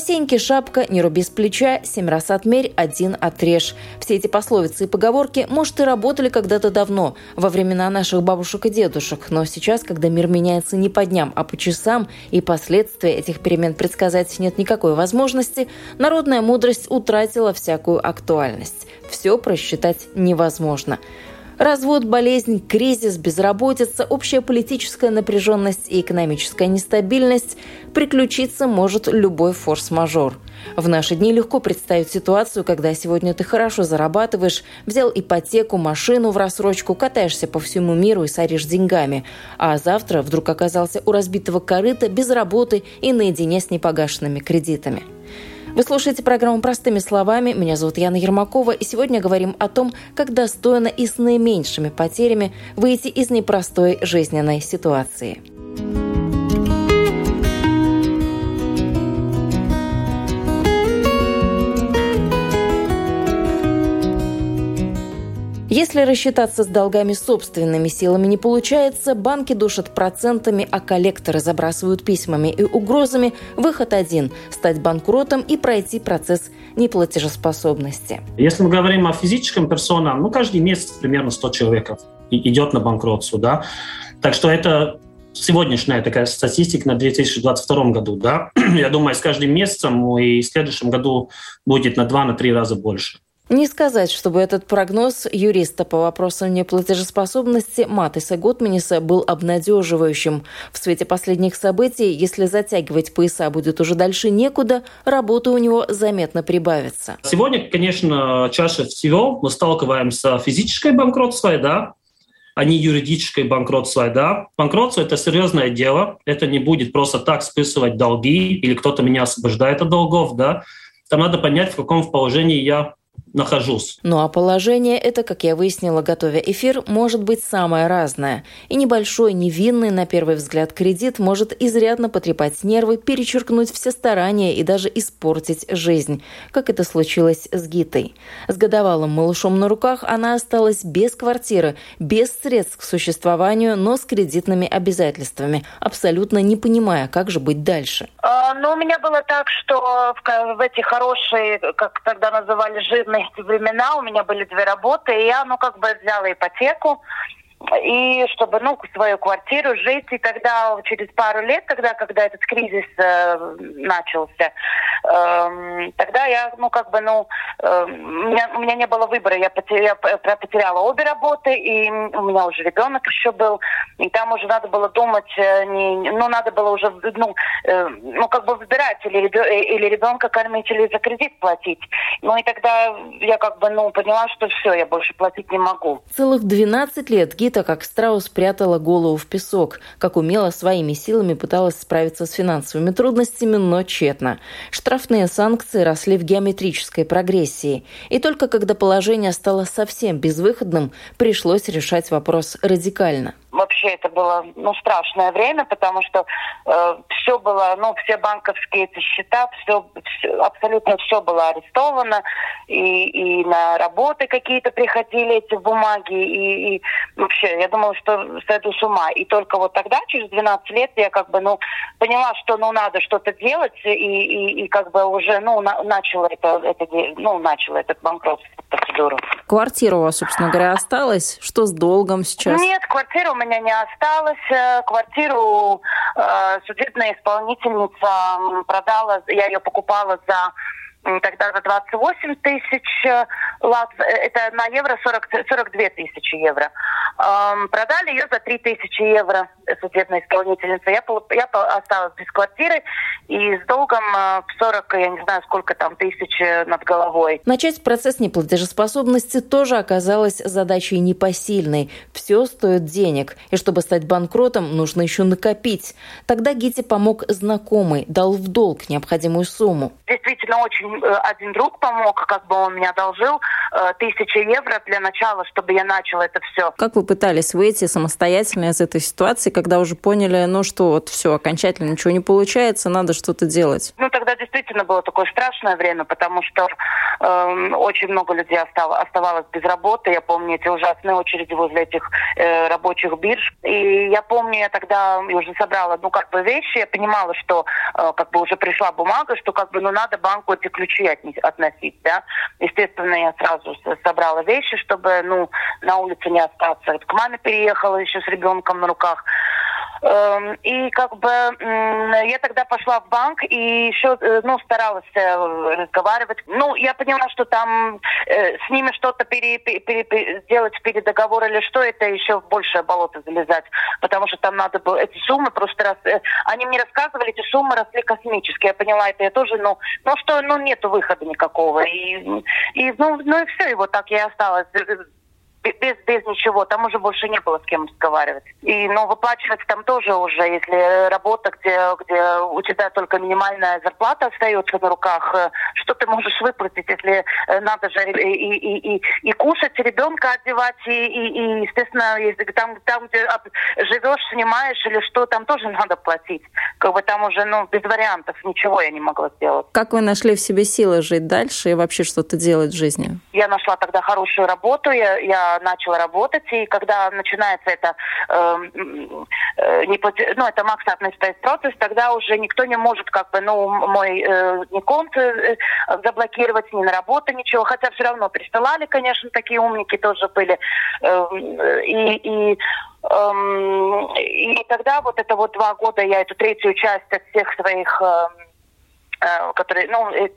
Сеньке шапка, не руби с плеча, семь раз отмерь, один отрежь. Все эти пословицы и поговорки, может, и работали когда-то давно, во времена наших бабушек и дедушек, но сейчас, когда мир меняется не по дням, а по часам, и последствия этих перемен предсказать нет никакой возможности, народная мудрость утратила всякую актуальность. Все просчитать невозможно. Развод, болезнь, кризис, безработица, общая политическая напряженность и экономическая нестабильность приключиться может любой форс-мажор. В наши дни легко представить ситуацию, когда сегодня ты хорошо зарабатываешь, взял ипотеку, машину в рассрочку, катаешься по всему миру и соришь деньгами, а завтра вдруг оказался у разбитого корыта без работы и наедине с непогашенными кредитами. Вы слушаете программу «Простыми словами». Меня зовут Яна Ермакова, и сегодня говорим о том, как достойно и с наименьшими потерями выйти из непростой жизненной ситуации. Если рассчитаться с долгами собственными силами не получается, банки душат процентами, а коллекторы забрасывают письмами и угрозами, выход один – стать банкротом и пройти процесс неплатежеспособности. Если мы говорим о физическом персонам, ну, каждый месяц примерно 100 человек идет на банкротство, да. Так что это сегодняшняя такая статистика на 2022 году, да. Я думаю, с каждым месяцем и в следующем году будет на 2-3 раза больше. Не сказать, чтобы этот прогноз юриста по вопросам неплатежеспособности Матиса Готманиса был обнадеживающим. В свете последних событий, если затягивать пояса будет уже дальше некуда, работа у него заметно прибавится. Сегодня, конечно, чаще всего мы сталкиваемся с физической банкротством, да, а не юридической банкротство. Да? Банкротство – это серьезное дело. Это не будет просто так списывать долги или кто-то меня освобождает от долгов. Да? Там надо понять, в каком положении я нахожусь. Ну а положение это, как я выяснила, готовя эфир, может быть самое разное. И небольшой, невинный, на первый взгляд, кредит может изрядно потрепать нервы, перечеркнуть все старания и даже испортить жизнь, как это случилось с Гитой. С годовалым малышом на руках она осталась без квартиры, без средств к существованию, но с кредитными обязательствами, абсолютно не понимая, как же быть дальше. А, ну, у меня было так, что в, в эти хорошие, как тогда называли, жирные эти времена у меня были две работы, и я, ну, как бы взяла ипотеку, и чтобы, ну, свою квартиру жить. И тогда, через пару лет, тогда, когда этот кризис э, начался, э, тогда я, ну, как бы, ну, э, у, меня, у меня не было выбора. Я потеряла, потеряла обе работы, и у меня уже ребенок еще был. И там уже надо было думать, э, не, ну, надо было уже, ну, э, ну, как бы выбирать, или, э, или ребенка кормить, или за кредит платить. Ну, и тогда я, как бы, ну, поняла, что все, я больше платить не могу. Целых 12 лет Гита, как страус, прятала голову в песок, как умело своими силами пыталась справиться с финансовыми трудностями, но тщетно. Штрафные санкции росли в геометрической прогрессии. И только когда положение стало совсем безвыходным, пришлось решать вопрос радикально вообще это было ну страшное время, потому что э, все было, ну все банковские эти счета, все, все абсолютно все было арестовано, и, и на работы какие-то приходили эти бумаги, и, и вообще я думала, что сойду с ума. И только вот тогда, через 12 лет, я как бы ну поняла, что ну надо что-то делать, и, и, и как бы уже ну на, начала это, это ну начала этот банкрот процедуру. Квартира у вас, собственно говоря, осталась? Что с долгом сейчас? Нет, квартира у меня не осталось. Э, квартиру э, судебная исполнительница продала, я ее покупала за тогда за 28 тысяч э, лат, э, это на евро 40, 42 тысячи евро. Эм, продали ее за 3 тысячи евро судебная исполнительница. Я, я осталась без квартиры и с долгом в 40, я не знаю, сколько там тысяч над головой. Начать процесс неплатежеспособности тоже оказалось задачей непосильной. Все стоит денег. И чтобы стать банкротом, нужно еще накопить. Тогда Гите помог знакомый, дал в долг необходимую сумму. Действительно, очень Э, один друг помог, как бы он мне одолжил э, тысячи евро для начала, чтобы я начала это все. Как вы пытались выйти самостоятельно из этой ситуации, когда уже поняли, ну что, вот все, окончательно ничего не получается, надо что-то делать? Ну, тогда действительно было такое страшное время, потому что э, очень много людей оставалось без работы. Я помню эти ужасные очереди возле этих э, рабочих бирж. И я помню, я тогда уже собрала, ну, как бы вещи, я понимала, что э, как бы уже пришла бумага, что как бы, ну, надо банку эти ключи относить, да. Естественно, я сразу собрала вещи, чтобы, ну, на улице не остаться. К маме переехала еще с ребенком на руках. Эм, и как бы я тогда пошла в банк и еще э, ну, старалась э, разговаривать. Ну, я поняла, что там э, с ними что-то пере, пере, пере, сделать передоговор или что, это еще в большее болото залезать. Потому что там надо было эти суммы просто раз... Они мне рассказывали, эти суммы росли космические. Я поняла это я тоже, но, ну что, ну нету выхода никакого. И, и ну, ну и все, и вот так я осталась без, без ничего, там уже больше не было с кем разговаривать. И, ну, выплачивать там тоже уже, если работа, где, где у тебя только минимальная зарплата остается на руках, э, что ты можешь выплатить, если э, надо же и, и, и, и кушать, ребенка одевать, и, и, и естественно, если там, там, где живешь, снимаешь или что, там тоже надо платить. Как бы там уже, ну, без вариантов ничего я не могла сделать. Как вы нашли в себе силы жить дальше и вообще что-то делать в жизни? Я нашла тогда хорошую работу, я, я начала работать, и когда начинается это, эм, э, не, ну, это максимальный процесс, тогда уже никто не может как бы, ну, мой э, ни конт э, заблокировать, ни на работу, ничего, хотя все равно присылали, конечно, такие умники тоже были, э, и, и эм, и тогда вот это вот два года я эту третью часть от всех своих, эм, э, которые, ну, э,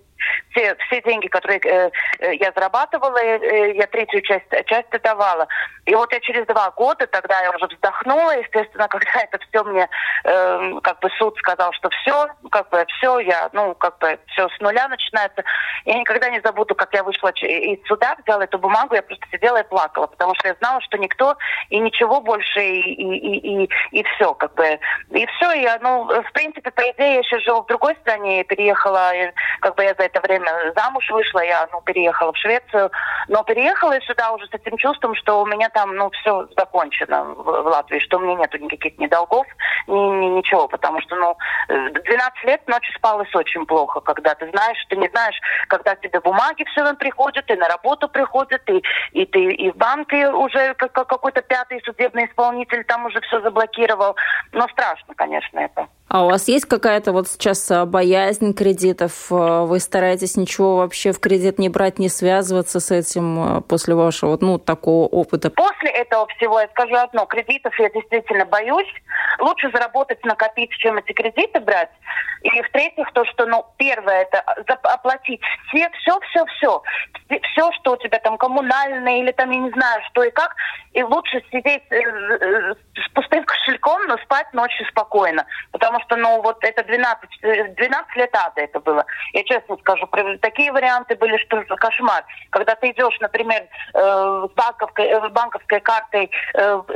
все, все деньги, которые э, э, я зарабатывала, э, я третью часть, часть давала. И вот я через два года, тогда я уже вздохнула, естественно, когда это все мне, э, как бы суд сказал, что все, как бы все, я, ну, как бы все с нуля начинается. Я никогда не забуду, как я вышла из суда, взяла эту бумагу, я просто сидела и плакала, потому что я знала, что никто и ничего больше, и, и, и, и, и все, как бы. И все, я, ну, в принципе, по идее, я еще живу в другой стране, переехала, и, как бы я за это время замуж вышла, я, ну, переехала в Швецию, но переехала я сюда уже с этим чувством, что у меня там, ну, все закончено в, в Латвии, что у меня нету никаких ни долгов, ни, ни ничего, потому что, ну, 12 лет ночью спалось очень плохо, когда ты знаешь, ты не знаешь, когда тебе бумаги все время приходят, и на работу приходят, и, и ты и в банке уже как, какой-то пятый судебный исполнитель там уже все заблокировал. Но страшно, конечно, это. А у вас есть какая-то вот сейчас а, боязнь кредитов? А, вы стараетесь ничего вообще в кредит не брать, не связываться с этим а, после вашего ну, такого опыта? После этого всего я скажу одно. Кредитов я действительно боюсь. Лучше заработать, накопить, чем эти кредиты брать. И в-третьих, то, что, ну, первое, это оплатить все, все, все, все. Все, что у тебя там коммунальное или там, я не знаю, что и как. И лучше сидеть э, э, с пустым кошельком, но спать ночью спокойно. Потому что, ну, вот это 12, 12 э, лет ада это было. Я честно скажу, такие варианты были, что кошмар. Когда ты идешь, например, э, с банковской, э, банковской картой,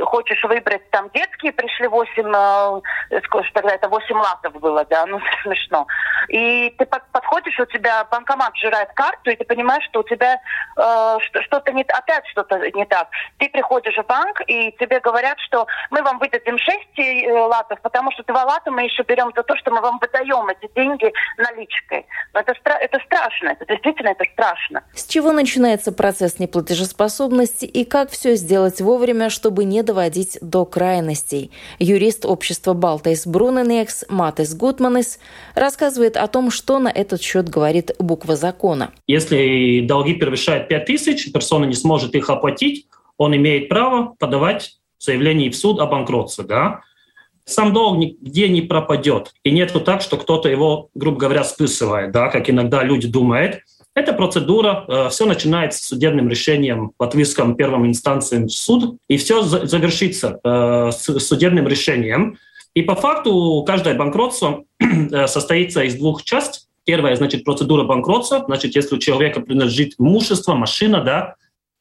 хочешь выбрать там детские, пришли 8, сколько тогда это 8 латов было, да, ну, смешно. И ты подходишь, у тебя банкомат жирает карту, и ты понимаешь, что у тебя что-то не опять что-то не так. Ты приходишь в банк, и тебе говорят, что мы вам выдадим 6 латов, потому что 2 лата мы еще еще берем за то, что мы вам выдаем эти деньги наличкой. Но это, стра- это страшно, это действительно это страшно. С чего начинается процесс неплатежеспособности и как все сделать вовремя, чтобы не доводить до крайностей? Юрист общества Балтайс Бруненекс Матес Гутманес рассказывает о том, что на этот счет говорит буква закона. Если долги превышают 5 тысяч, персона не сможет их оплатить, он имеет право подавать заявление в суд о банкротстве. Да? Сам долг нигде не пропадет. И нету так, что кто-то его, грубо говоря, списывает, да, как иногда люди думают. Эта процедура, э, все начинается с судебным решением в латвийском первом инстанции суд, и все завершится э, с судебным решением. И по факту каждое банкротство э, состоится из двух частей. Первая, значит, процедура банкротства. Значит, если у человека принадлежит имущество, машина, да,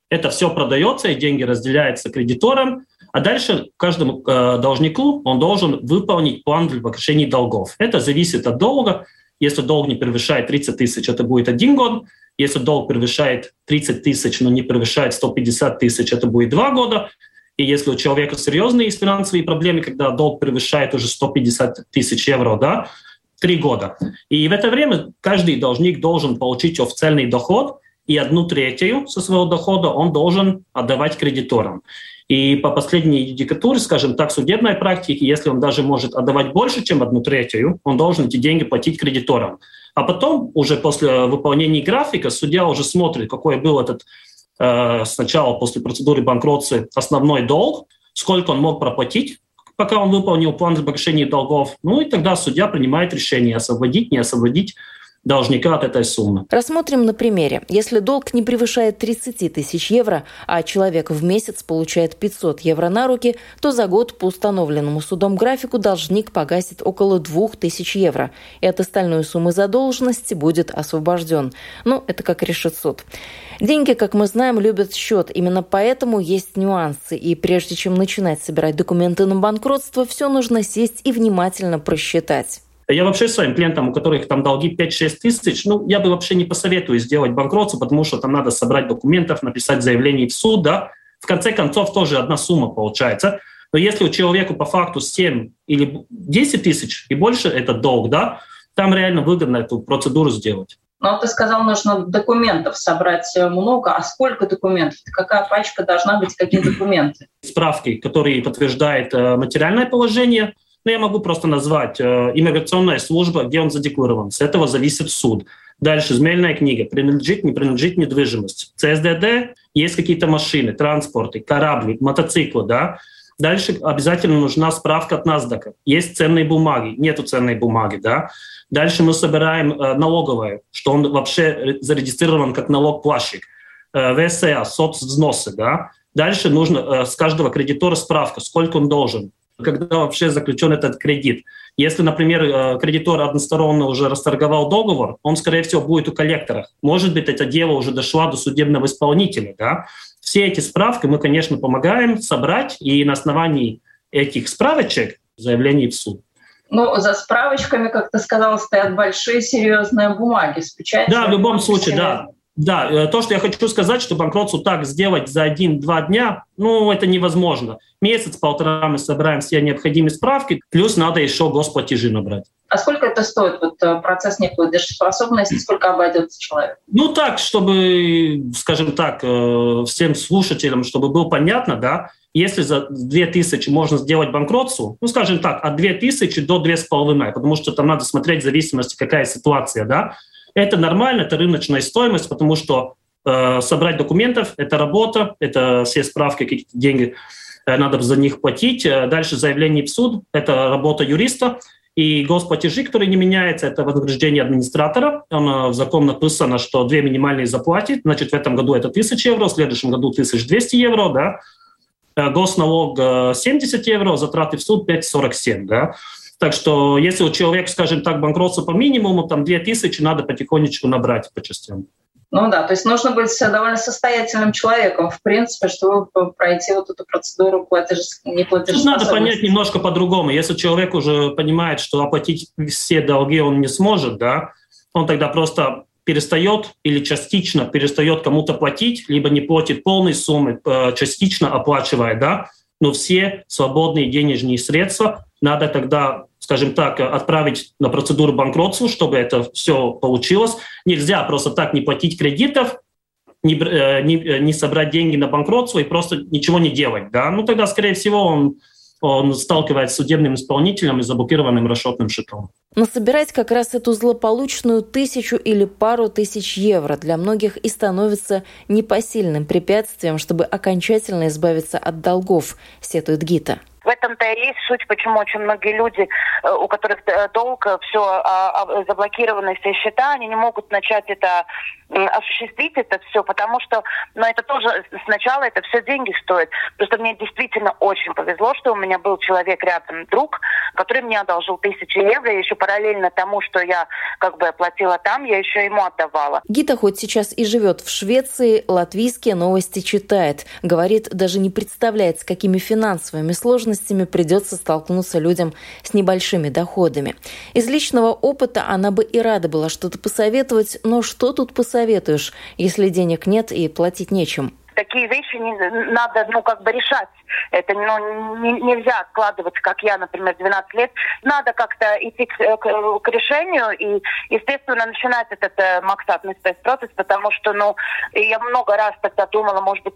это все продается, и деньги разделяются кредиторам. А дальше каждому э, должнику он должен выполнить план для погашения долгов. Это зависит от долга. Если долг не превышает 30 тысяч, это будет один год. Если долг превышает 30 тысяч, но не превышает 150 тысяч, это будет два года. И если у человека серьезные финансовые проблемы, когда долг превышает уже 150 тысяч евро, да, три года. И в это время каждый должник должен получить официальный доход, и одну третью со своего дохода он должен отдавать кредиторам. И по последней юдикатуре, скажем так, судебной практике, если он даже может отдавать больше, чем одну третью, он должен эти деньги платить кредиторам. А потом, уже после выполнения графика, судья уже смотрит, какой был этот э, сначала после процедуры банкротства основной долг, сколько он мог проплатить, пока он выполнил план погашения долгов. Ну и тогда судья принимает решение освободить, не освободить должника от этой суммы. Рассмотрим на примере. Если долг не превышает 30 тысяч евро, а человек в месяц получает 500 евро на руки, то за год по установленному судом графику должник погасит около 2000 евро, и от остальной суммы задолженности будет освобожден. Ну, это как решит суд. Деньги, как мы знаем, любят счет. Именно поэтому есть нюансы. И прежде чем начинать собирать документы на банкротство, все нужно сесть и внимательно просчитать. Я вообще своим клиентам, у которых там долги 5-6 тысяч, ну, я бы вообще не посоветую сделать банкротство, потому что там надо собрать документов, написать заявление в суд, да. В конце концов, тоже одна сумма получается. Но если у человека по факту 7 или 10 тысяч и больше это долг, да, там реально выгодно эту процедуру сделать. Но ты сказал, нужно документов собрать много. А сколько документов? Какая пачка должна быть, какие документы? Справки, которые подтверждают э, материальное положение – ну, я могу просто назвать э, иммиграционная служба, где он задекларирован. С этого зависит суд. Дальше земельная книга, принадлежит, не принадлежит недвижимость. ЦСДД, есть какие-то машины, транспорты, корабли, мотоциклы, да. Дальше обязательно нужна справка от NASDAQ. Есть ценные бумаги, нету ценной бумаги, да. Дальше мы собираем э, налоговое, что он вообще зарегистрирован как налог-плащик. Э, ВСА, соцвзносы, да. Дальше нужно э, с каждого кредитора справка, сколько он должен когда вообще заключен этот кредит. Если, например, э, кредитор односторонно уже расторговал договор, он, скорее всего, будет у коллектора. Может быть, это дело уже дошло до судебного исполнителя. Да? Все эти справки мы, конечно, помогаем собрать, и на основании этих справочек заявление в суд. Ну, за справочками, как ты сказал, стоят большие серьезные бумаги с печатью. Да, в любом случае, да. Да, э, то, что я хочу сказать, что банкротство так сделать за один-два дня, ну, это невозможно. Месяц-полтора мы собираем все необходимые справки, плюс надо еще госплатежи набрать. А сколько это стоит, вот э, процесс неплатежеспособности, сколько обойдется человек? Ну так, чтобы, скажем так, э, всем слушателям, чтобы было понятно, да, если за 2000 можно сделать банкротство, ну, скажем так, от 2000 до 2500, потому что там надо смотреть в зависимости, какая ситуация, да, это нормально, это рыночная стоимость, потому что э, собрать документов – это работа, это все справки, какие-то деньги, э, надо за них платить. Э, дальше заявление в суд – это работа юриста. И госплатежи, которые не меняются, это вознаграждение администратора. Он, э, в закон написано, что две минимальные заплатит. Значит, в этом году это 1000 евро, в следующем году 1200 евро, да. Э, госналог 70 евро, затраты в суд 5,47, да. Так что если у человека, скажем так, банкротство по минимуму, там 2000 надо потихонечку набрать по частям. Ну да, то есть нужно быть довольно состоятельным человеком, в принципе, чтобы пройти вот эту процедуру платеж, не Тут надо понять немножко по-другому. Если человек уже понимает, что оплатить все долги он не сможет, да, он тогда просто перестает или частично перестает кому-то платить, либо не платит полной суммы, э, частично оплачивая, да, но все свободные денежные средства надо тогда, скажем так, отправить на процедуру банкротства, чтобы это все получилось. Нельзя просто так не платить кредитов, не, э, не, э, не собрать деньги на банкротство и просто ничего не делать. Да? Ну тогда, скорее всего, он он сталкивается с судебным исполнителем и заблокированным расчетным счетом. Но собирать как раз эту злополучную тысячу или пару тысяч евро для многих и становится непосильным препятствием, чтобы окончательно избавиться от долгов, сетует Гита. В этом-то и есть суть, почему очень многие люди, э, у которых э, долг, э, все а, а, заблокированы все счета, они не могут начать это осуществить это все, потому что, ну, это тоже сначала это все деньги стоит. Просто мне действительно очень повезло, что у меня был человек рядом, друг, который мне одолжил тысячи евро, и еще параллельно тому, что я как бы платила там, я еще ему отдавала. Гита хоть сейчас и живет в Швеции, латвийские новости читает. Говорит, даже не представляет, с какими финансовыми сложностями придется столкнуться людям с небольшими доходами. Из личного опыта она бы и рада была что-то посоветовать, но что тут посоветовать? Посоветуешь, если денег нет и платить нечем? такие вещи не, надо, ну, как бы решать. Это ну, не, нельзя откладывать, как я, например, 12 лет. Надо как-то идти к, к, к решению и, естественно, начинать этот э, максатный процесс, потому что, ну, я много раз тогда думала, может быть,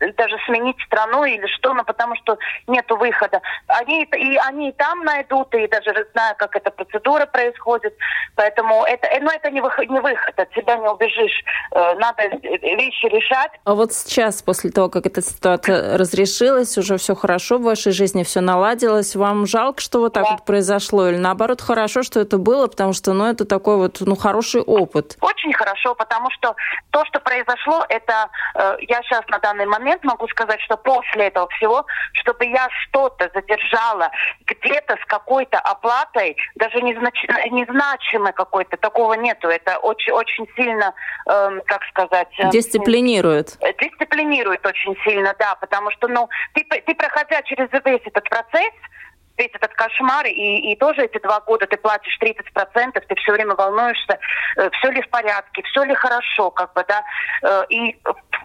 даже сменить страну или что, но потому что нету выхода. Они и они и там найдут, и даже знаю, как эта процедура происходит. Поэтому это, э, ну, это не выход, не выход, от себя не убежишь. Э, надо вещи решать. А вот сейчас, после того, как эта ситуация разрешилась, уже все хорошо в вашей жизни, все наладилось, вам жалко, что вот так да. вот произошло? Или наоборот, хорошо, что это было, потому что, ну, это такой вот, ну, хороший опыт? Очень хорошо, потому что то, что произошло, это, э, я сейчас на данный момент могу сказать, что после этого всего, чтобы я что-то задержала где-то с какой-то оплатой, даже незнач... незначимой какой-то, такого нету. Это очень, очень сильно, э, как сказать... Э, дисциплинирует. Дисциплинирует дисциплинирует очень сильно, да, потому что, ну, ты, ты проходя через весь этот процесс, весь этот кошмар, и, и тоже эти два года ты платишь 30%, ты все время волнуешься, э, все ли в порядке, все ли хорошо, как бы, да, э, и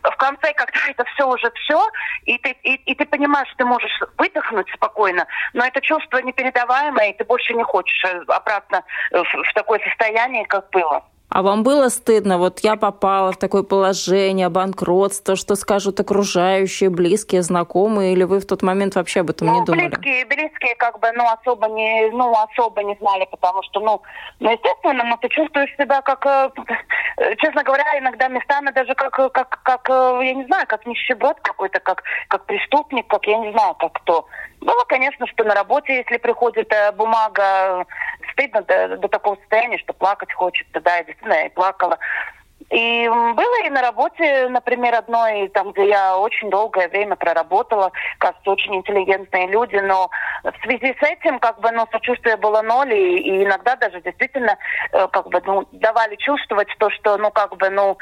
в конце, когда это все уже все, и ты, и, и ты понимаешь, что ты можешь выдохнуть спокойно, но это чувство непередаваемое, и ты больше не хочешь э, обратно в, в такое состояние, как было. А вам было стыдно? Вот я попала в такое положение, банкротство, что скажут окружающие, близкие, знакомые, или вы в тот момент вообще об этом ну, не думали? Близкие, близкие как бы, ну, особо не, ну, особо не знали, потому что, ну, ну, естественно, ну, ты чувствуешь себя как, э, честно говоря, иногда местами даже как, как, как, э, я не знаю, как нищеброд какой-то, как, как преступник, как, я не знаю, как кто. Было, конечно, что на работе, если приходит э, бумага, стыдно до, до такого состояния, что плакать хочется, да, и действительно я плакала. И было и на работе, например, одной, там, где я очень долгое время проработала, кажется, очень интеллигентные люди, но в связи с этим, как бы, ну, сочувствие было ноль, и, и иногда даже действительно, э, как бы, ну, давали чувствовать то, что, ну, как бы, ну,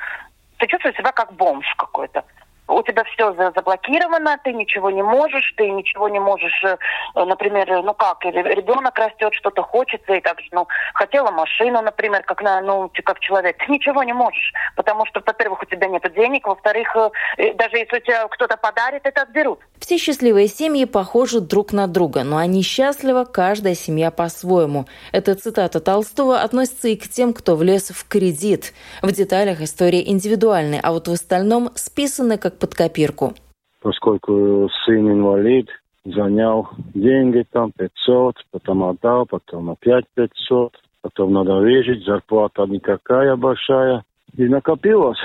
ты чувствуешь себя как бомж какой-то у тебя все заблокировано, ты ничего не можешь, ты ничего не можешь, э, например, ну как, ребенок растет, что-то хочется, и так же, ну, хотела машину, например, как, на, ну, как человек, ты ничего не можешь, потому что, во-первых, у тебя нет денег, во-вторых, э, даже если у тебя кто-то подарит, это отберут. Все счастливые семьи похожи друг на друга, но они счастливы, каждая семья по-своему. Эта цитата Толстого относится и к тем, кто влез в кредит. В деталях история индивидуальная, а вот в остальном списаны как под копирку. Поскольку сын инвалид, занял деньги там 500, потом отдал, потом опять 500, потом надо выжить, зарплата никакая большая. И накопилось.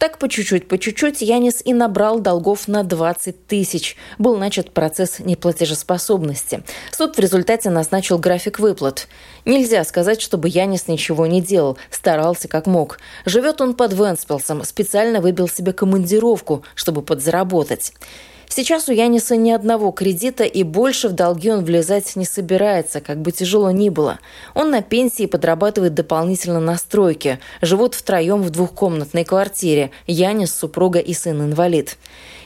Так по чуть-чуть, по чуть-чуть Янис и набрал долгов на 20 тысяч. Был начат процесс неплатежеспособности. Суд в результате назначил график выплат. Нельзя сказать, чтобы Янис ничего не делал, старался как мог. Живет он под Венспилсом, специально выбил себе командировку, чтобы подзаработать. Сейчас у Яниса ни одного кредита и больше в долги он влезать не собирается, как бы тяжело ни было. Он на пенсии подрабатывает дополнительно на стройке. Живут втроем в двухкомнатной квартире. Янис, супруга и сын-инвалид.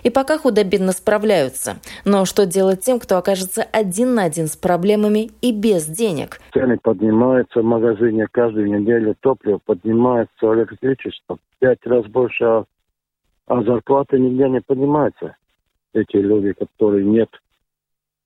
И пока худо-бедно справляются. Но что делать тем, кто окажется один на один с проблемами и без денег? Цены поднимаются в магазине каждую неделю, топливо поднимается, электричество пять раз больше, а, а зарплаты нигде не поднимаются эти люди, которые нет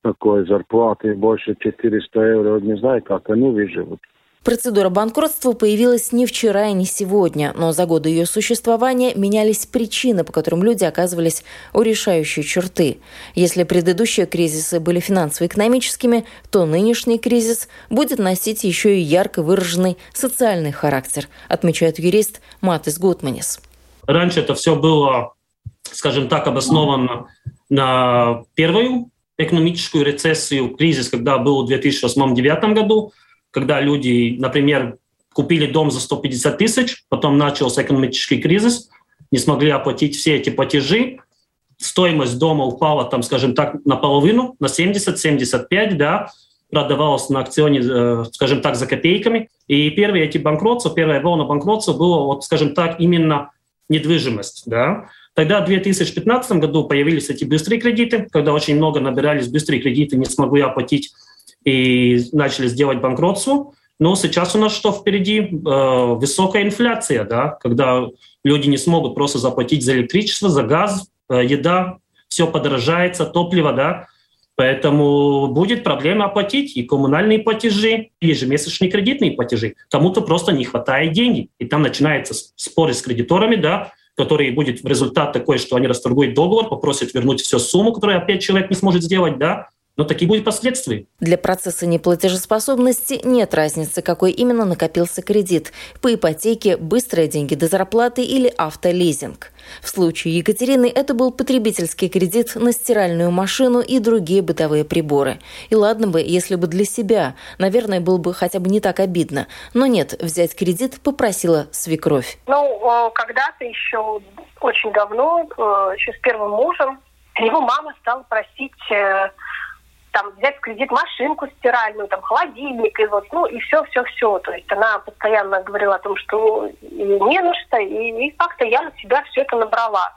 такой зарплаты, больше 400 евро, не знаю, как они выживут. Процедура банкротства появилась не вчера и не сегодня, но за годы ее существования менялись причины, по которым люди оказывались у решающей черты. Если предыдущие кризисы были финансово-экономическими, то нынешний кризис будет носить еще и ярко выраженный социальный характер, отмечает юрист Матис Гутманис. Раньше это все было, скажем так, обосновано на первую экономическую рецессию, кризис, когда был в 2008-2009 году, когда люди, например, купили дом за 150 тысяч, потом начался экономический кризис, не смогли оплатить все эти платежи, стоимость дома упала, там, скажем так, наполовину, на 70-75, да, продавалось на акционе, э, скажем так, за копейками. И первые эти банкротства, первая волна банкротства была, вот, скажем так, именно недвижимость, да. Тогда в 2015 году появились эти быстрые кредиты, когда очень много набирались быстрые кредиты, не смогли оплатить и начали сделать банкротство. Но сейчас у нас что впереди? Э, высокая инфляция, да, когда люди не смогут просто заплатить за электричество, за газ, э, еда, все подорожается, топливо, да. Поэтому будет проблема оплатить и коммунальные платежи, и ежемесячные кредитные платежи. Кому-то просто не хватает денег. И там начинаются споры с кредиторами, да, которые будет в результат такой, что они расторгуют договор, попросят вернуть всю сумму, которую опять человек не сможет сделать, да, но такие будут последствия. Для процесса неплатежеспособности нет разницы, какой именно накопился кредит – по ипотеке, быстрые деньги до зарплаты или автолизинг. В случае Екатерины это был потребительский кредит на стиральную машину и другие бытовые приборы. И ладно бы, если бы для себя, наверное, было бы хотя бы не так обидно. Но нет, взять кредит попросила свекровь. Ну, когда-то еще очень давно, э, еще с первым мужем, его мама стала просить э, там взять в кредит машинку стиральную, там холодильник, и вот, ну, и все, все, все. То есть она постоянно говорила о том, что не на что, и, и как-то я на себя все это набрала.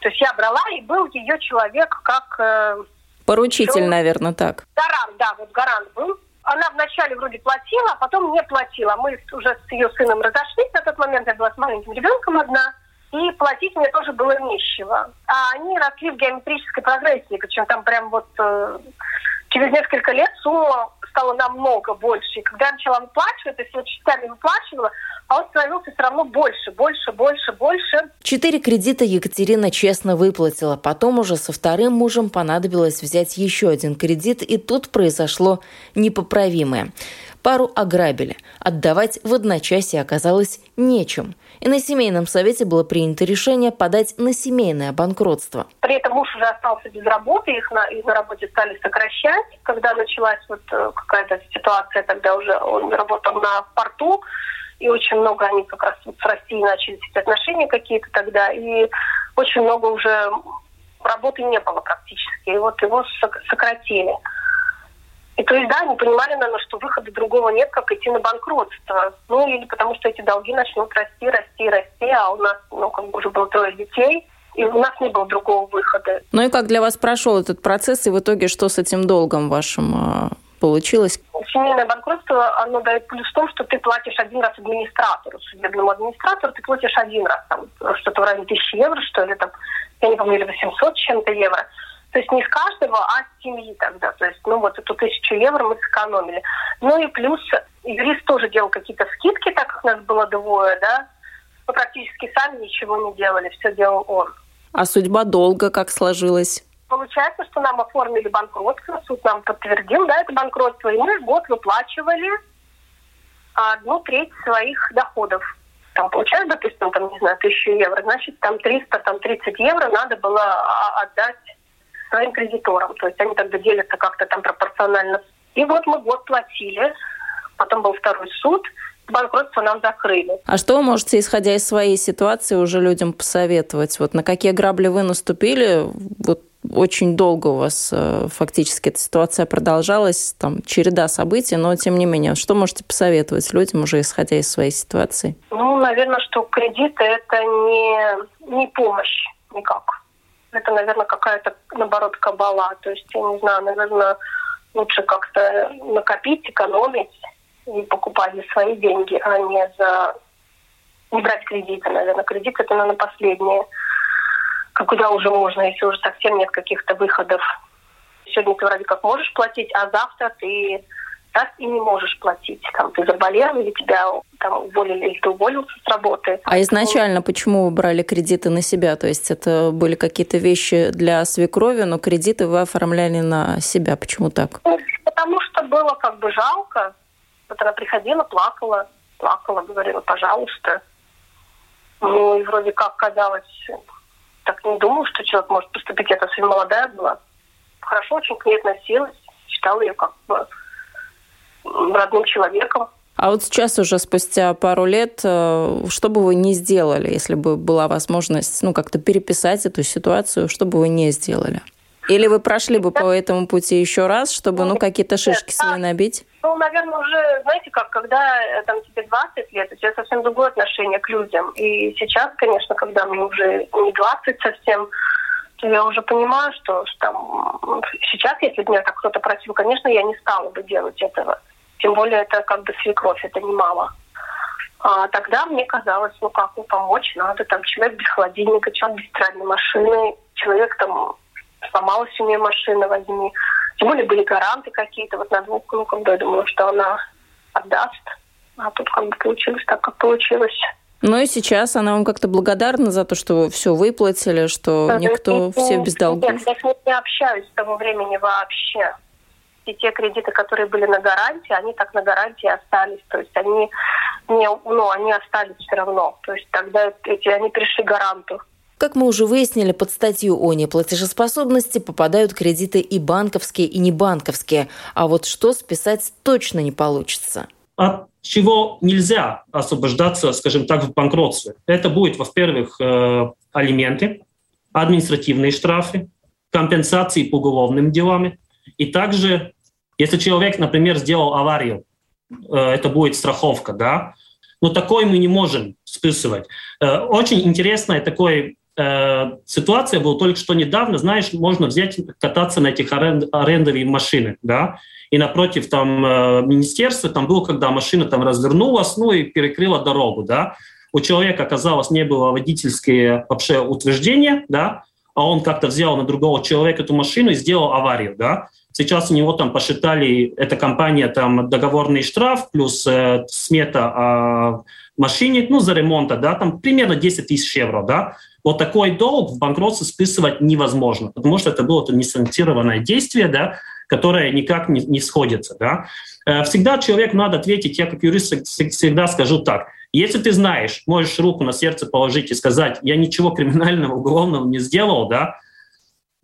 То есть я брала, и был ее человек как... Э, Поручитель, что, наверное, так. Гарант, да, вот гарант был. Она вначале вроде платила, а потом не платила. Мы уже с ее сыном разошлись на тот момент, я была с маленьким ребенком одна и платить мне тоже было нечего. А они росли в геометрической прогрессии, причем там прям вот э, через несколько лет сумма стала намного больше. И когда я начала выплачивать, то есть я частями выплачивала, а он становился все равно больше, больше, больше, больше. Четыре кредита Екатерина честно выплатила. Потом уже со вторым мужем понадобилось взять еще один кредит, и тут произошло непоправимое. Пару ограбили. Отдавать в одночасье оказалось нечем. И на семейном совете было принято решение подать на семейное банкротство. При этом муж уже остался без работы, их на, их на работе стали сокращать. Когда началась вот э, какая-то ситуация, тогда уже он работал на порту, и очень много они как раз вот с Россией начали отношения какие-то тогда, и очень много уже работы не было практически, и вот его сократили. И то есть, да, они понимали, наверное, что выхода другого нет, как идти на банкротство. Ну, или потому что эти долги начнут расти, расти, расти, а у нас, ну, как бы уже было трое детей, и у нас не было другого выхода. Ну и как для вас прошел этот процесс, и в итоге что с этим долгом вашим а, получилось? Семейное банкротство, оно дает плюс в том, что ты платишь один раз администратору, судебному администратору, ты платишь один раз, там, что-то в районе тысячи евро, что ли, там, я не помню, или 800 чем-то евро. То есть не с каждого, а с семьи тогда. То есть, ну вот эту тысячу евро мы сэкономили. Ну и плюс юрист тоже делал какие-то скидки, так как нас было двое, да. Мы практически сами ничего не делали, все делал он. А судьба долго как сложилась? Получается, что нам оформили банкротство, суд нам подтвердил, да, это банкротство, и мы год выплачивали одну треть своих доходов. Там получается, допустим, там, не знаю, тысячу евро, значит, там 300, там 30 евро надо было а, отдать своим кредиторам. То есть они тогда делятся как-то там пропорционально. И вот мы год платили, потом был второй суд, банкротство нам закрыли. А что вы можете, исходя из своей ситуации, уже людям посоветовать? Вот на какие грабли вы наступили? Вот очень долго у вас э, фактически эта ситуация продолжалась, там череда событий, но тем не менее, что можете посоветовать людям уже исходя из своей ситуации? Ну, наверное, что кредиты это не, не помощь никак это, наверное, какая-то, наоборот, кабала. То есть, я не знаю, наверное, лучше как-то накопить, экономить и покупать за свои деньги, а не за... Не брать кредиты, наверное. Кредит это, наверное, последнее. Куда уже можно, если уже совсем нет каких-то выходов. Сегодня ты вроде как можешь платить, а завтра ты так и не можешь платить. Там ты заболел или тебя там уволили, или ты уволился с работы. А изначально почему вы брали кредиты на себя? То есть это были какие-то вещи для свекрови, но кредиты вы оформляли на себя. Почему так? Ну, потому что было как бы жалко. Вот она приходила, плакала, плакала, говорила, пожалуйста. Ну и вроде как казалось, так не думала, что человек может поступить. Я совсем молодая была. Хорошо очень к ней относилась, считала ее как бы родным человеком. А вот сейчас уже спустя пару лет, э, что бы вы не сделали, если бы была возможность ну, как-то переписать эту ситуацию, что бы вы не сделали? Или вы прошли бы по этому пути еще раз, чтобы ну, какие-то шишки свои набить? Ну, наверное, уже, знаете, как, когда э, там тебе 20 лет, у тебя совсем другое отношение к людям. И сейчас, конечно, когда мне уже не 20 совсем, то я уже понимаю, что, что там, сейчас, если бы меня так кто-то просил, конечно, я не стала бы делать этого тем более это как бы свекровь, это немало. А тогда мне казалось, ну как, ну помочь надо, там человек без холодильника, человек без стиральной машины, человек там сломалась у нее машина, возьми. Тем более были гаранты какие-то, вот на двух внукам, я думала, что она отдаст. А тут как бы получилось так, как получилось. Ну и сейчас она вам как-то благодарна за то, что все выплатили, что да, никто, нет, все без долгов? Нет, я с ней не общаюсь с того времени вообще. И те кредиты, которые были на гарантии, они так на гарантии остались. То есть они, не, ну, они остались все равно. То есть тогда эти, они пришли гаранту. Как мы уже выяснили, под статью о неплатежеспособности попадают кредиты и банковские, и небанковские. А вот что списать точно не получится. От чего нельзя освобождаться, скажем так, в банкротстве? Это будет, во-первых, э, алименты, административные штрафы, компенсации по уголовным делам. И также, если человек, например, сделал аварию, э, это будет страховка, да, но такой мы не можем списывать. Э, очень интересная такой э, ситуация была только что недавно, знаешь, можно взять, кататься на этих аренд, арендовых машинах, да, и напротив там э, министерства, там было, когда машина там развернулась, ну и перекрыла дорогу, да, у человека, оказалось, не было водительские вообще утверждения, да, а он как-то взял на другого человека эту машину и сделал аварию, да. Сейчас у него там посчитали, эта компания, там договорный штраф плюс э, смета о машине, ну, за ремонта, да, там примерно 10 тысяч евро, да. Вот такой долг в банкротстве списывать невозможно, потому что это было это несанкционированное действие, да, которое никак не, не сходится. Да. Э, всегда человеку надо ответить, я как юрист всегда скажу так, если ты знаешь, можешь руку на сердце положить и сказать, я ничего криминального, уголовного не сделал, да,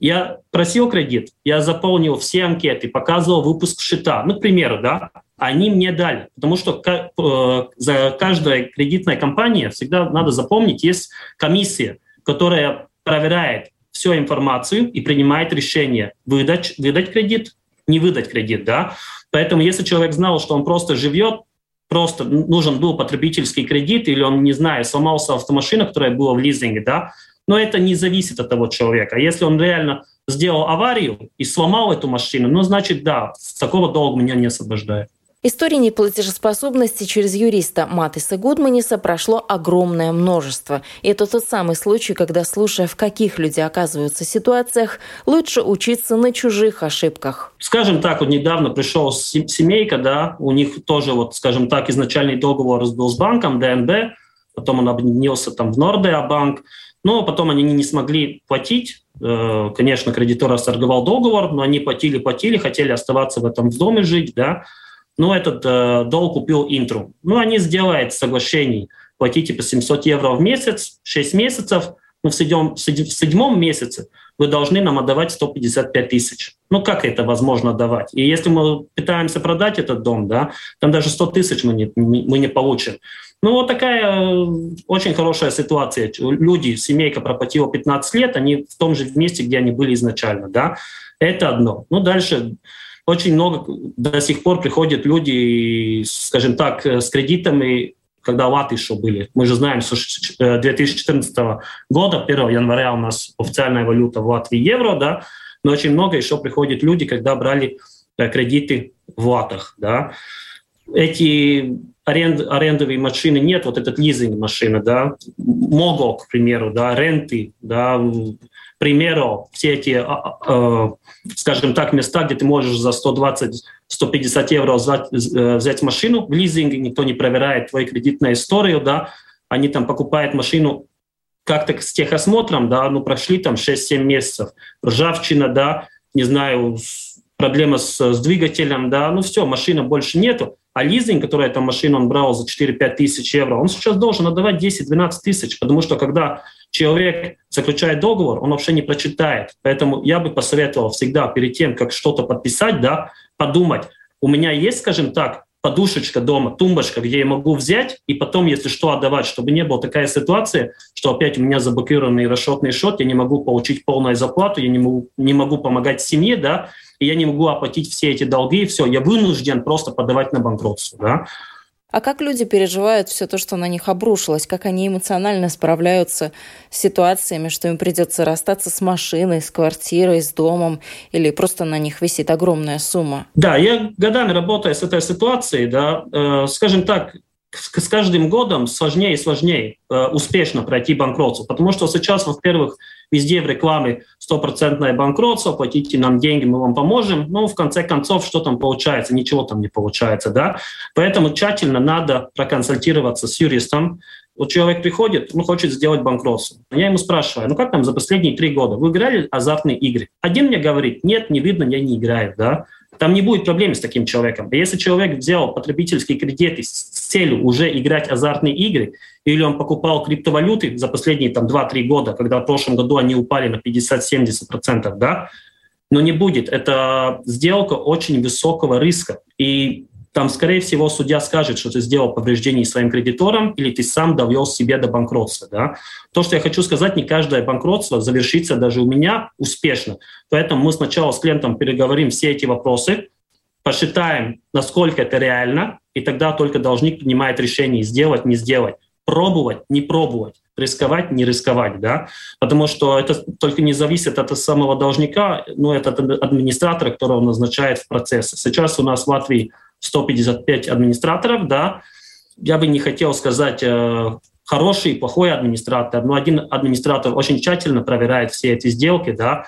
я просил кредит, я заполнил все анкеты, показывал выпуск счета. Ну, к примеру, да, они мне дали. Потому что э, за каждой кредитной компанией всегда надо запомнить, есть комиссия, которая проверяет всю информацию и принимает решение выдать, выдать кредит, не выдать кредит. Да? Поэтому если человек знал, что он просто живет, просто нужен был потребительский кредит, или он, не знаю, сломался автомашина, которая была в лизинге, да, но это не зависит от того человека. Если он реально сделал аварию и сломал эту машину, ну, значит, да, такого долга меня не освобождает. Историй неплатежеспособности через юриста Матиса Гудманиса прошло огромное множество. И это тот самый случай, когда, слушая, в каких люди оказываются ситуациях, лучше учиться на чужих ошибках. Скажем так, вот недавно пришел семейка, да, у них тоже, вот, скажем так, изначальный договор был с банком ДНБ, потом он объединился там в Нордеа банк, но потом они не смогли платить. Э, конечно, кредитор расторговал договор, но они платили, платили, хотели оставаться в этом доме жить, да. Но этот э, долг купил Интру. Ну, они сделают соглашение, платите по 700 евро в месяц, 6 месяцев, но в седьмом, в седьмом месяце вы должны нам отдавать 155 тысяч. Ну, как это возможно давать? И если мы пытаемся продать этот дом, да, там даже 100 тысяч мы не, мы не получим. Ну, вот такая э, очень хорошая ситуация. Люди, семейка проплатила 15 лет, они в том же месте, где они были изначально, да. Это одно. Ну, дальше очень много до сих пор приходят люди, скажем так, с кредитами, когда латы еще были. Мы же знаем, что 2014 э, года, 1 января у нас официальная валюта в Латвии евро, да, но очень много еще приходят люди, когда брали э, кредиты в латах, да. Эти аренд, арендовые машины нет, вот этот лизинг машины, да, Мого, к примеру, да, ренты, да, примеру, все эти, э, скажем так, места, где ты можешь за 120-150 евро взять, э, взять машину в лизинге, никто не проверяет твою кредитную историю, да, они там покупают машину как-то с техосмотром, да, ну, прошли там 6-7 месяцев, ржавчина, да, не знаю, проблема с, с двигателем, да, ну все, машины больше нету, а лизинг, который эту машину он брал за 4-5 тысяч евро, он сейчас должен отдавать 10-12 тысяч, потому что когда человек заключает договор, он вообще не прочитает. Поэтому я бы посоветовал всегда перед тем, как что-то подписать, да, подумать, у меня есть, скажем так, подушечка дома, тумбочка, где я могу взять и потом, если что, отдавать, чтобы не было такая ситуация, что опять у меня заблокированный расчетный счет, я не могу получить полную зарплату, я не могу, не могу помогать семье, да, и я не могу оплатить все эти долги, и все, я вынужден просто подавать на банкротство. Да? А как люди переживают все то, что на них обрушилось? Как они эмоционально справляются с ситуациями, что им придется расстаться с машиной, с квартирой, с домом, или просто на них висит огромная сумма? Да, я годами работаю с этой ситуацией, да, э, скажем так, с каждым годом сложнее и сложнее э, успешно пройти банкротство, потому что сейчас, во-первых, везде в рекламе стопроцентное банкротство, платите нам деньги, мы вам поможем, но в конце концов, что там получается? Ничего там не получается, да? Поэтому тщательно надо проконсультироваться с юристом, вот человек приходит, он хочет сделать банкротство. Я ему спрашиваю, ну как там за последние три года? Вы играли азартные игры? Один мне говорит, нет, не видно, я не играю, да? Там не будет проблем с таким человеком. Если человек взял потребительские кредиты с целью уже играть азартные игры, или он покупал криптовалюты за последние там, 2-3 года, когда в прошлом году они упали на 50-70%, да, но не будет. Это сделка очень высокого риска. И там, скорее всего, судья скажет, что ты сделал повреждение своим кредиторам или ты сам довел себе до банкротства. Да? То, что я хочу сказать, не каждое банкротство завершится даже у меня успешно. Поэтому мы сначала с клиентом переговорим все эти вопросы, посчитаем, насколько это реально, и тогда только должник принимает решение сделать, не сделать пробовать, не пробовать, рисковать, не рисковать, да, потому что это только не зависит от самого должника, но это от администратора, которого назначает в процессе. Сейчас у нас в Латвии 155 администраторов, да, я бы не хотел сказать э, хороший и плохой администратор, но один администратор очень тщательно проверяет все эти сделки, да,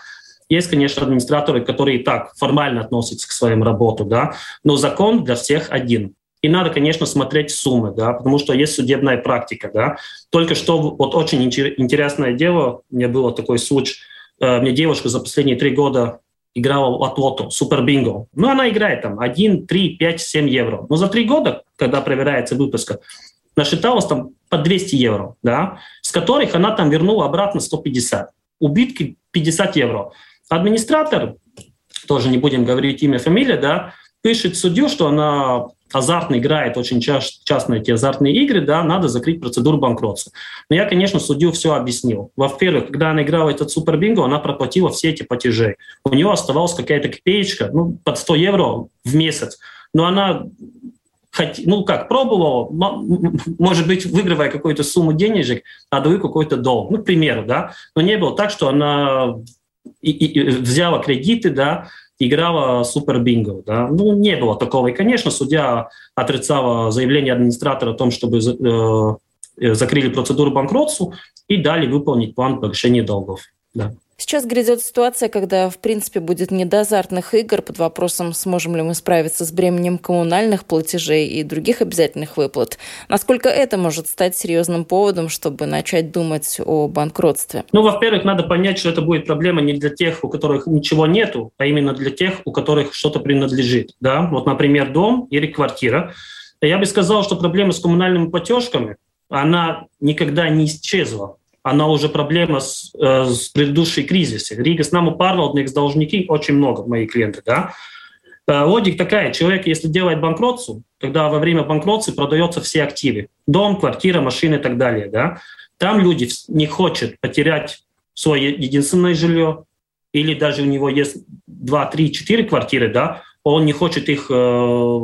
есть, конечно, администраторы, которые и так формально относятся к своим работе, да, но закон для всех один. И надо, конечно, смотреть суммы, да, потому что есть судебная практика, да. Только что вот очень интересное дело, у меня было такой случай, э, мне девушка за последние три года играла в лото, супер бинго. Ну, она играет там 1, 3, 5, 7 евро. Но за три года, когда проверяется выпуска, насчиталось там по 200 евро, да, с которых она там вернула обратно 150. Убитки 50 евро. Администратор, тоже не будем говорить имя, фамилия, да, пишет судью, что она азартно играет очень часто эти азартные игры, да, надо закрыть процедуру банкротства. Но я, конечно, судью все объяснил. Во-первых, когда она играла этот супер бинго, она проплатила все эти платежи. У нее оставалась какая-то копеечка, ну, под 100 евро в месяц. Но она ну как, пробовала, может быть, выигрывая какую-то сумму денежек, отдаю какой-то долг, ну, к примеру, да, но не было так, что она и, и, взяла кредиты, да, играла супер бинго. Да? Ну, не было такого. И, конечно, судья отрицала заявление администратора о том, чтобы э, э, закрыли процедуру банкротству и дали выполнить план погашения долгов. Да. Сейчас грядет ситуация, когда, в принципе, будет не до азартных игр под вопросом, сможем ли мы справиться с бременем коммунальных платежей и других обязательных выплат. Насколько это может стать серьезным поводом, чтобы начать думать о банкротстве? Ну, во-первых, надо понять, что это будет проблема не для тех, у которых ничего нету, а именно для тех, у которых что-то принадлежит. Да? Вот, например, дом или квартира. Я бы сказал, что проблема с коммунальными платежками, она никогда не исчезла она уже проблема с, э, с предыдущей кризисе. Рига с нами парвaldnieks должники очень много, мои клиенты, да. Э, логика такая, человек, если делает банкротство, тогда во время банкротства продаются все активы. Дом, квартира, машины и так далее, да. Там люди не хотят потерять свое единственное жилье, или даже у него есть 2, 3, 4 квартиры, да, он не хочет их э,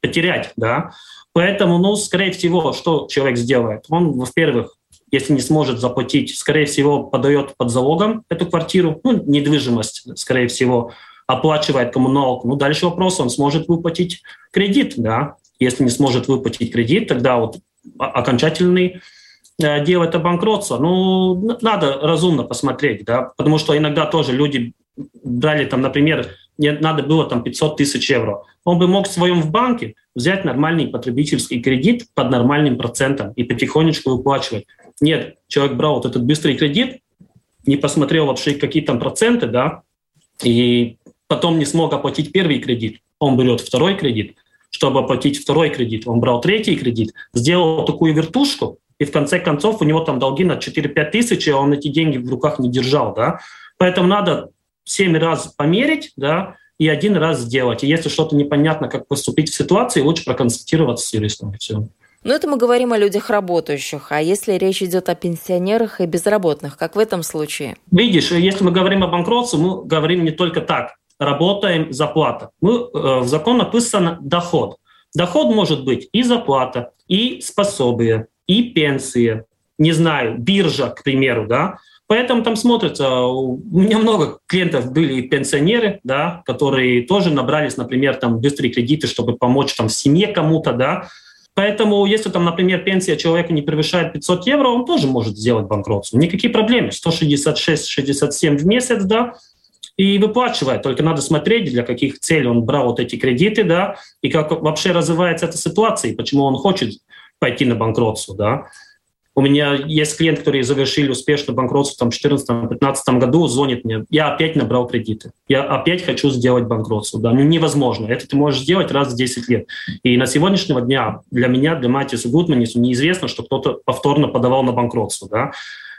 потерять, да. Поэтому, ну, скорее всего, что человек сделает? Он, во-первых, если не сможет заплатить, скорее всего, подает под залогом эту квартиру, ну, недвижимость, скорее всего, оплачивает коммуналку. Ну, дальше вопрос, он сможет выплатить кредит, да. Если не сможет выплатить кредит, тогда вот окончательный э, дело это банкротство. Ну, надо разумно посмотреть, да, потому что иногда тоже люди брали там, например, мне надо было там 500 тысяч евро. Он бы мог в своем в банке взять нормальный потребительский кредит под нормальным процентом и потихонечку выплачивать. Нет, человек брал вот этот быстрый кредит, не посмотрел вообще, какие там проценты, да, и потом не смог оплатить первый кредит. Он берет второй кредит. Чтобы оплатить второй кредит, он брал третий кредит, сделал такую вертушку, и в конце концов у него там долги на 4-5 тысяч, и он эти деньги в руках не держал, да. Поэтому надо 7 раз померить, да, и один раз сделать. И если что-то непонятно, как поступить в ситуации, лучше проконсультироваться с юристом. Все. Но это мы говорим о людях работающих. А если речь идет о пенсионерах и безработных, как в этом случае? Видишь, если мы говорим о банкротстве, мы говорим не только так. Работаем, зарплата. Мы, э, в закон написано доход. Доход может быть и зарплата, и способие, и пенсия, не знаю, биржа, к примеру, да, Поэтому там смотрится, у меня много клиентов были пенсионеры, да, которые тоже набрались, например, там быстрые кредиты, чтобы помочь там семье кому-то, да. Поэтому если там, например, пенсия человека не превышает 500 евро, он тоже может сделать банкротство. Никакие проблемы. 166-67 в месяц, да, и выплачивает. Только надо смотреть, для каких целей он брал вот эти кредиты, да, и как вообще развивается эта ситуация, и почему он хочет пойти на банкротство, да. У меня есть клиент, которые завершили успешно банкротство в 2014-2015 году, звонит мне, я опять набрал кредиты, я опять хочу сделать банкротство. Да? Ну, невозможно. Это ты можешь сделать раз в 10 лет. И на сегодняшнего дня для меня, для Матиса Гудманису неизвестно, что кто-то повторно подавал на банкротство. Да?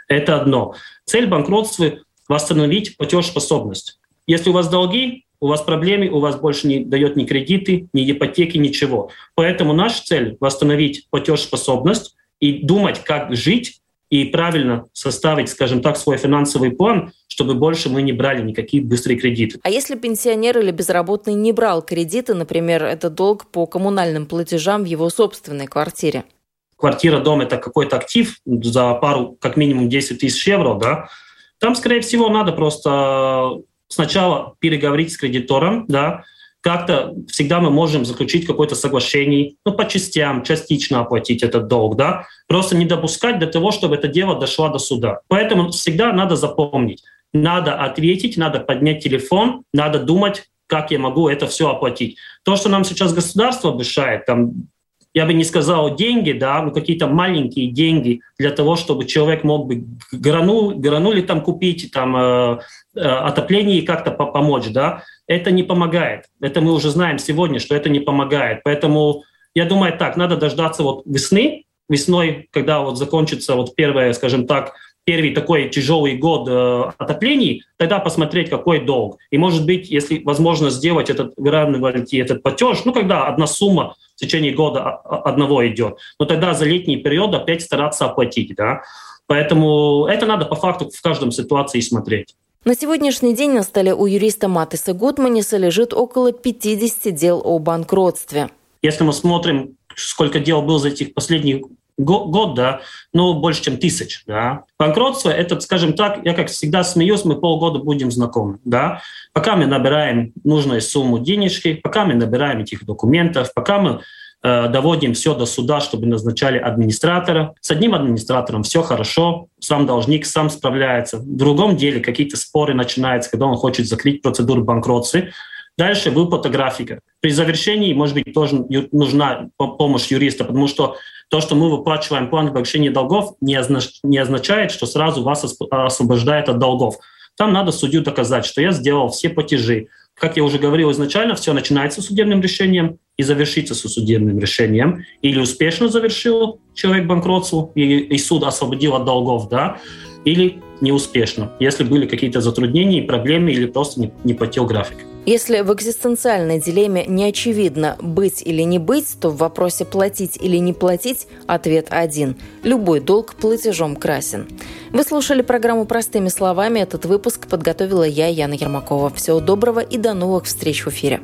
Это одно. Цель банкротства – восстановить платежеспособность. Если у вас долги, у вас проблемы, у вас больше не дает ни кредиты, ни ипотеки, ничего. Поэтому наша цель – восстановить платежеспособность, и думать, как жить и правильно составить, скажем так, свой финансовый план, чтобы больше мы не брали никакие быстрые кредиты. А если пенсионер или безработный не брал кредиты, например, это долг по коммунальным платежам в его собственной квартире? Квартира, дом – это какой-то актив за пару, как минимум 10 тысяч евро, да, там, скорее всего, надо просто сначала переговорить с кредитором, да, как-то всегда мы можем заключить какое-то соглашение, ну, по частям, частично оплатить этот долг, да, просто не допускать до того, чтобы это дело дошло до суда. Поэтому всегда надо запомнить, надо ответить, надо поднять телефон, надо думать, как я могу это все оплатить. То, что нам сейчас государство обещает, там, я бы не сказал деньги, да, но какие-то маленькие деньги для того, чтобы человек мог бы грану, гранули там купить, там, э, э, отопление и как-то помочь, да, это не помогает. Это мы уже знаем сегодня, что это не помогает. Поэтому я думаю так, надо дождаться вот весны, весной, когда вот закончится вот первое, скажем так, первый такой тяжелый год э, отоплений, тогда посмотреть, какой долг. И, может быть, если возможно сделать этот выравнивать этот платеж, ну, когда одна сумма течение года одного идет, но тогда за летний период опять стараться оплатить, да. Поэтому это надо по факту в каждом ситуации смотреть. На сегодняшний день на столе у юриста Матиса Гутманиса лежит около 50 дел о банкротстве. Если мы смотрим, сколько дел было за этих последних год, да, ну, больше, чем тысяч, да. Банкротство, это, скажем так, я как всегда смеюсь, мы полгода будем знакомы, да. Пока мы набираем нужную сумму денежки, пока мы набираем этих документов, пока мы Э, доводим все до суда, чтобы назначали администратора. С одним администратором все хорошо, сам должник сам справляется. В другом деле какие-то споры начинаются, когда он хочет закрыть процедуру банкротства. Дальше выплата графика. При завершении, может быть, тоже нужна помощь юриста, потому что то, что мы выплачиваем план погашения долгов, не, означает, что сразу вас освобождает от долгов. Там надо судью доказать, что я сделал все платежи. Как я уже говорил изначально, все начинается с судебным решением, и завершится с судебным решением, или успешно завершил человек банкротство, и, и суд освободил от долгов, да, или неуспешно, если были какие-то затруднения и проблемы, или просто не, не платил график. Если в экзистенциальной дилемме не очевидно быть или не быть, то в вопросе платить или не платить ответ один. Любой долг платежом красен. Вы слушали программу «Простыми словами». Этот выпуск подготовила я, Яна Ермакова. Всего доброго и до новых встреч в эфире.